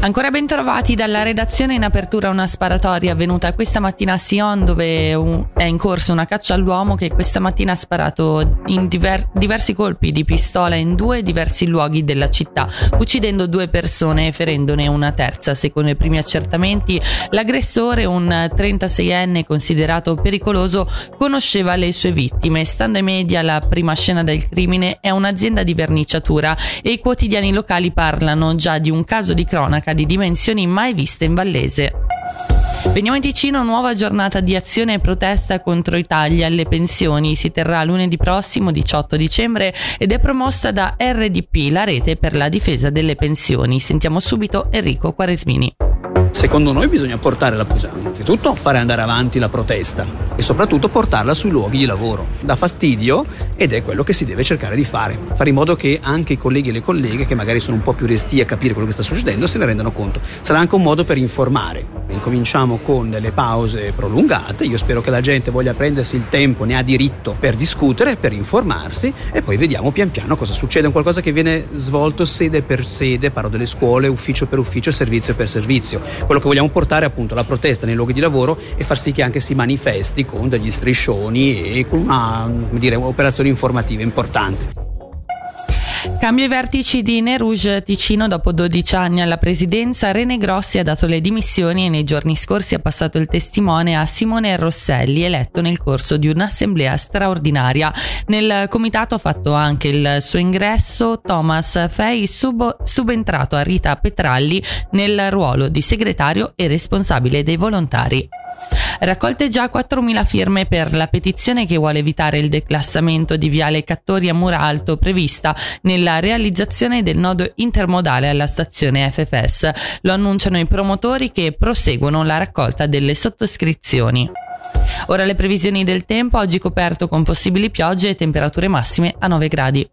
Ancora ben trovati dalla redazione in apertura una sparatoria avvenuta questa mattina a Sion dove è in corso una caccia all'uomo che questa mattina ha sparato in diver- diversi colpi di pistola in due diversi luoghi della città, uccidendo due persone e ferendone una terza. Secondo i primi accertamenti l'aggressore, un 36enne considerato pericoloso, conosceva le sue vittime. Stando ai media la prima scena del crimine è un'azienda di verniciatura e i quotidiani locali parlano già di un caso di cronaca di dimensioni mai viste in Vallese. Veniamo in Ticino, nuova giornata di azione e protesta contro i tagli alle pensioni. Si terrà lunedì prossimo, 18 dicembre, ed è promossa da RDP, la rete per la difesa delle pensioni. Sentiamo subito Enrico Quaresmini. Secondo noi bisogna portare la bisogna innanzitutto fare andare avanti la protesta e soprattutto portarla sui luoghi di lavoro. Dà fastidio ed è quello che si deve cercare di fare, fare in modo che anche i colleghi e le colleghe che magari sono un po' più resti a capire quello che sta succedendo se ne rendano conto. Sarà anche un modo per informare. Incominciamo con delle pause prolungate, io spero che la gente voglia prendersi il tempo, ne ha diritto per discutere, per informarsi e poi vediamo pian piano cosa succede, un qualcosa che viene svolto sede per sede, parlo delle scuole, ufficio per ufficio, servizio per servizio quello che vogliamo portare è appunto la protesta nei luoghi di lavoro e far sì che anche si manifesti con degli striscioni e con una, dire, un'operazione informativa importante. Cambio i vertici di Nerouge Ticino dopo 12 anni alla presidenza. Rene Grossi ha dato le dimissioni e nei giorni scorsi ha passato il testimone a Simone Rosselli, eletto nel corso di un'assemblea straordinaria. Nel comitato ha fatto anche il suo ingresso Thomas Fei, sub- subentrato a Rita Petralli nel ruolo di segretario e responsabile dei volontari. Raccolte già 4.000 firme per la petizione che vuole evitare il declassamento di Viale Cattori a Muralto prevista nella realizzazione del nodo intermodale alla stazione FFS. Lo annunciano i promotori che proseguono la raccolta delle sottoscrizioni. Ora le previsioni del tempo, oggi coperto con possibili piogge e temperature massime a 9 gradi.